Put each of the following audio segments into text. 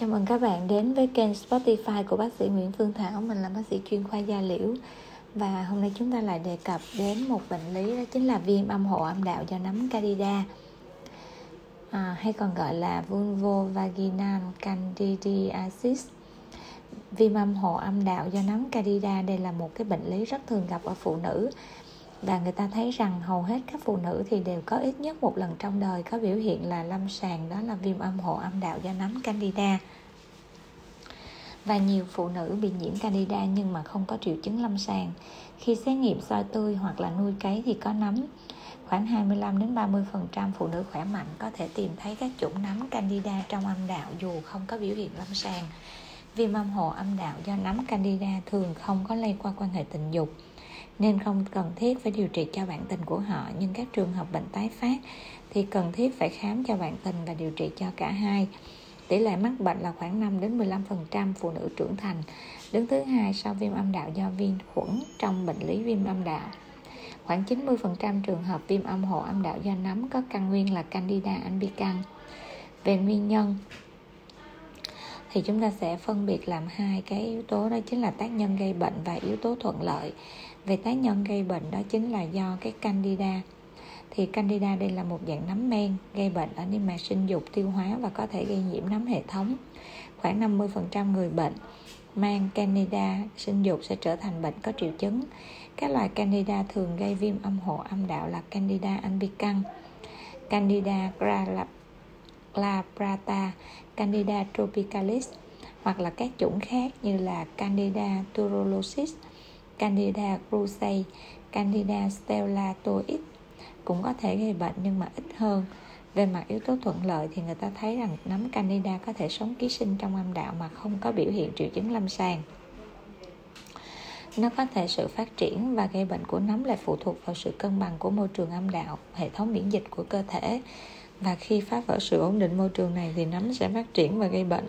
Chào mừng các bạn đến với kênh Spotify của bác sĩ Nguyễn Phương Thảo. Mình là bác sĩ chuyên khoa da liễu. Và hôm nay chúng ta lại đề cập đến một bệnh lý đó chính là viêm âm hộ âm đạo do nấm Candida à, Hay còn gọi là vulvovaginal candidiasis. Viêm âm hộ âm đạo do nấm Candida Đây là một cái bệnh lý rất thường gặp ở phụ nữ và người ta thấy rằng hầu hết các phụ nữ thì đều có ít nhất một lần trong đời có biểu hiện là lâm sàng, đó là viêm âm hộ âm đạo do nấm candida. Và nhiều phụ nữ bị nhiễm candida nhưng mà không có triệu chứng lâm sàng. Khi xét nghiệm soi tươi hoặc là nuôi cấy thì có nấm. Khoảng 25 đến 30 phần trăm phụ nữ khỏe mạnh có thể tìm thấy các chủng nấm candida trong âm đạo dù không có biểu hiện lâm sàng. Viêm âm hộ âm đạo do nấm candida thường không có lây qua quan hệ tình dục nên không cần thiết phải điều trị cho bạn tình của họ. Nhưng các trường hợp bệnh tái phát thì cần thiết phải khám cho bạn tình và điều trị cho cả hai. Tỷ lệ mắc bệnh là khoảng 5 đến 15% phụ nữ trưởng thành. Đứng thứ hai sau viêm âm đạo do vi khuẩn trong bệnh lý viêm âm đạo. Khoảng 90% trường hợp viêm âm hộ âm đạo do nấm có căn nguyên là Candida albicans. Về nguyên nhân thì chúng ta sẽ phân biệt làm hai cái yếu tố, đó chính là tác nhân gây bệnh và yếu tố thuận lợi về tác nhân gây bệnh đó chính là do cái candida. Thì candida đây là một dạng nấm men gây bệnh ở niêm mạc sinh dục tiêu hóa và có thể gây nhiễm nấm hệ thống. Khoảng 50% người bệnh mang candida sinh dục sẽ trở thành bệnh có triệu chứng. Các loài candida thường gây viêm âm hộ âm đạo là candida albicans, candida glabrata candida tropicalis hoặc là các chủng khác như là candida turolosis Candida crusei, Candida stellatoid cũng có thể gây bệnh nhưng mà ít hơn. Về mặt yếu tố thuận lợi thì người ta thấy rằng nấm Candida có thể sống ký sinh trong âm đạo mà không có biểu hiện triệu chứng lâm sàng. Nó có thể sự phát triển và gây bệnh của nấm lại phụ thuộc vào sự cân bằng của môi trường âm đạo, hệ thống miễn dịch của cơ thể. Và khi phá vỡ sự ổn định môi trường này thì nấm sẽ phát triển và gây bệnh.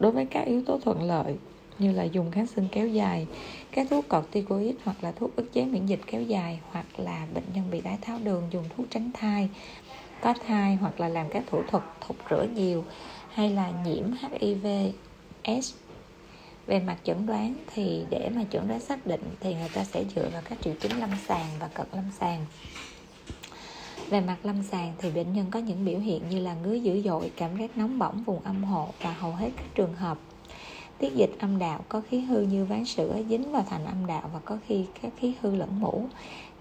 Đối với các yếu tố thuận lợi như là dùng kháng sinh kéo dài, các thuốc corticoid hoặc là thuốc ức chế miễn dịch kéo dài hoặc là bệnh nhân bị đái tháo đường dùng thuốc tránh thai, có thai hoặc là làm các thủ thuật thục rửa nhiều hay là nhiễm HIV S. Về mặt chẩn đoán thì để mà chẩn đoán xác định thì người ta sẽ dựa vào các triệu chứng lâm sàng và cận lâm sàng. Về mặt lâm sàng thì bệnh nhân có những biểu hiện như là ngứa dữ dội, cảm giác nóng bỏng vùng âm hộ và hầu hết các trường hợp tiết dịch âm đạo, có khí hư như ván sữa dính vào thành âm đạo và có khi các khí hư lẫn mũ.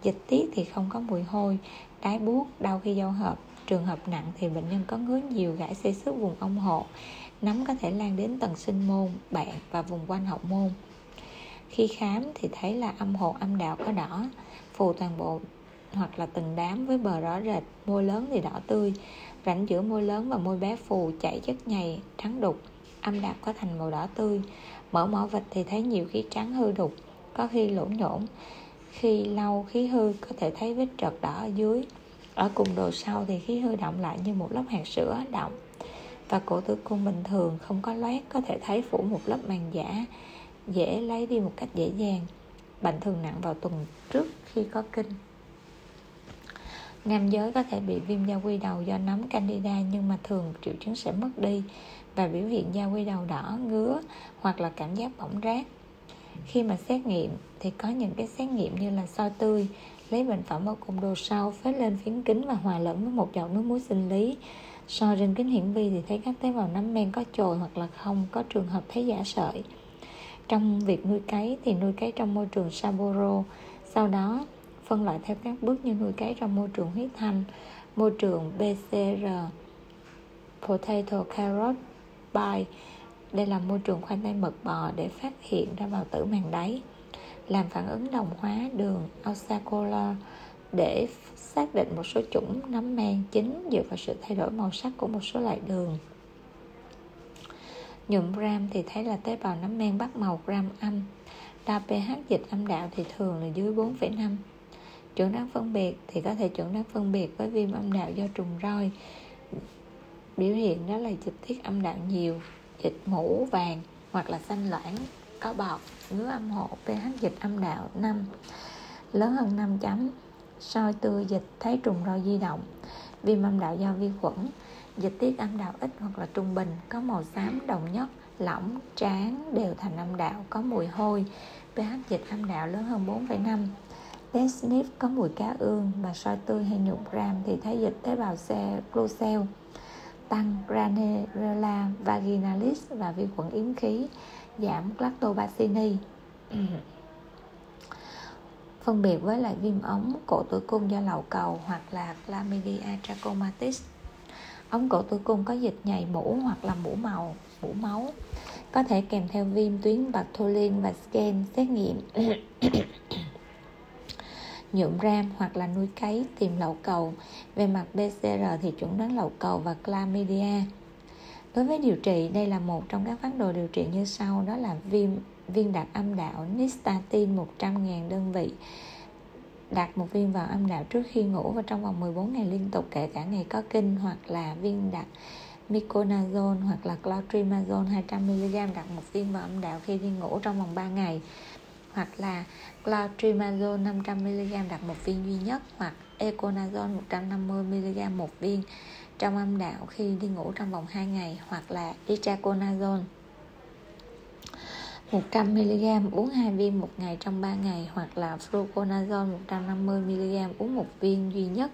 Dịch tiết thì không có mùi hôi, đái buốt, đau khi giao hợp. Trường hợp nặng thì bệnh nhân có ngứa nhiều gãi xây xước vùng âm hộ. Nấm có thể lan đến tầng sinh môn, bạn và vùng quanh hậu môn. Khi khám thì thấy là âm hộ âm đạo có đỏ, phù toàn bộ hoặc là từng đám với bờ rõ rệt, môi lớn thì đỏ tươi. Rãnh giữa môi lớn và môi bé phù chảy chất nhầy, trắng đục âm đạo có thành màu đỏ tươi. Mở mỏ vịt thì thấy nhiều khí trắng hư đục, có khi lỗ nhổn khi lau khí hư, có thể thấy vết trật đỏ ở dưới. Ở cùng đồ sau thì khí hư động lại như một lớp hạt sữa động và cổ tử cung bình thường, không có loét, có thể thấy phủ một lớp màng giả, dễ lấy đi một cách dễ dàng. Bệnh thường nặng vào tuần trước khi có kinh. Nam giới có thể bị viêm da quy đầu do nấm candida, nhưng mà thường triệu chứng sẽ mất đi và biểu hiện da quy đầu đỏ, ngứa hoặc là cảm giác bỏng rát. Khi mà xét nghiệm thì có những cái xét nghiệm như là soi tươi, lấy bệnh phẩm ở cùng đồ sau, phết lên phiến kính và hòa lẫn với một giọt nước muối sinh lý. so trên kính hiển vi thì thấy các tế bào nấm men có chồi hoặc là không, có trường hợp thấy giả sợi. Trong việc nuôi cấy thì nuôi cấy trong môi trường Saboro, sau đó phân loại theo các bước như nuôi cấy trong môi trường huyết thanh, môi trường PCR, potato carrot bài đây là môi trường khoanh tay mật bò để phát hiện ra bào tử màng đáy làm phản ứng đồng hóa đường osacola để xác định một số chủng nấm men chính dựa vào sự thay đổi màu sắc của một số loại đường. Nhuộm gram thì thấy là tế bào nấm men bắt màu gram âm. Đo pH dịch âm đạo thì thường là dưới 4,5 chuẩn đoán phân biệt thì có thể chuẩn đoán phân biệt với viêm âm đạo do trùng roi biểu hiện đó là dịch tiết âm đạo nhiều dịch mũ vàng hoặc là xanh loãng có bọt ngứa âm hộ pH dịch âm đạo 5 lớn hơn 5 chấm soi tươi dịch thấy trùng roi di động viêm âm đạo do vi khuẩn dịch tiết âm đạo ít hoặc là trung bình có màu xám đồng nhất lỏng tráng đều thành âm đạo có mùi hôi pH dịch âm đạo lớn hơn 4,5 Desnif có mùi cá ương và soi tươi hay nhục ram thì thấy dịch tế bào xe cell tăng Granella vaginalis và vi khuẩn yếm khí, giảm lactobacini phân biệt với lại viêm ống cổ tử cung do lậu cầu hoặc là chlamydia trachomatis. Ống cổ tử cung có dịch nhầy mũ hoặc là mũ màu, mũ máu, có thể kèm theo viêm tuyến Bartholin và scan xét nghiệm nhuộm ram hoặc là nuôi cấy tìm lậu cầu. Về mặt PCR thì chuẩn đoán lậu cầu và chlamydia. Đối với điều trị, đây là một trong các phác đồ điều trị như sau. Đó là viêm viên đặt âm đạo Nystatin 100.000 đơn vị. Đặt một viên vào âm đạo trước khi ngủ và trong vòng 14 ngày liên tục, kể cả ngày có kinh hoặc là viên đặt Miconazole hoặc là Clotrimazole 200mg đặt một viên vào âm đạo khi đi ngủ trong vòng 3 ngày hoặc là Clotrimazole 500mg đặt một viên duy nhất hoặc Econazole 150mg một viên trong âm đạo khi đi ngủ trong vòng 2 ngày hoặc là Itraconazole 100mg uống 2 viên một ngày trong 3 ngày hoặc là fluconazole 150mg uống một viên duy nhất.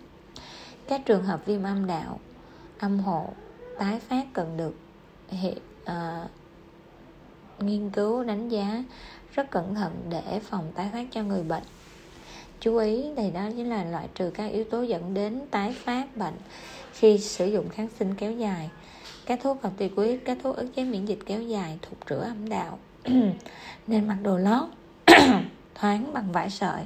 Các trường hợp viêm âm đạo, âm hộ, tái phát cần được hệ, uh, nghiên cứu đánh giá rất cẩn thận để phòng tái phát cho người bệnh. Chú ý thì đó chính là loại trừ các yếu tố dẫn đến tái phát bệnh khi sử dụng kháng sinh kéo dài. Các thuốc corticoid, các thuốc ức chế miễn dịch kéo dài, thuộc rửa âm đạo, nên mặc đồ lót thoáng bằng vải sợi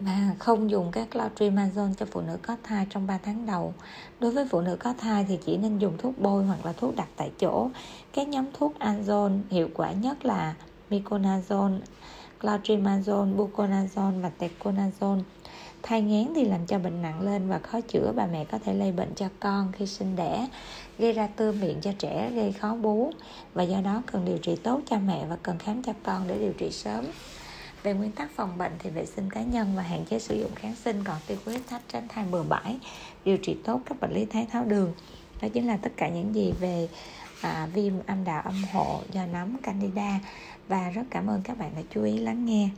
và không dùng các clotrimazole cho phụ nữ có thai trong 3 tháng đầu. Đối với phụ nữ có thai thì chỉ nên dùng thuốc bôi hoặc là thuốc đặt tại chỗ. Các nhóm thuốc azone hiệu quả nhất là miconazole, clotrimazole, buconazole và teconazole. Thai ngán thì làm cho bệnh nặng lên và khó chữa bà mẹ có thể lây bệnh cho con khi sinh đẻ gây ra tơ miệng cho trẻ gây khó bú và do đó cần điều trị tốt cho mẹ và cần khám cho con để điều trị sớm về nguyên tắc phòng bệnh thì vệ sinh cá nhân và hạn chế sử dụng kháng sinh còn tiêu quyết thách tránh thai bừa bãi điều trị tốt các bệnh lý thái tháo đường. Đó chính là tất cả những gì về à, viêm âm đạo âm hộ do nấm candida. Và rất cảm ơn các bạn đã chú ý lắng nghe.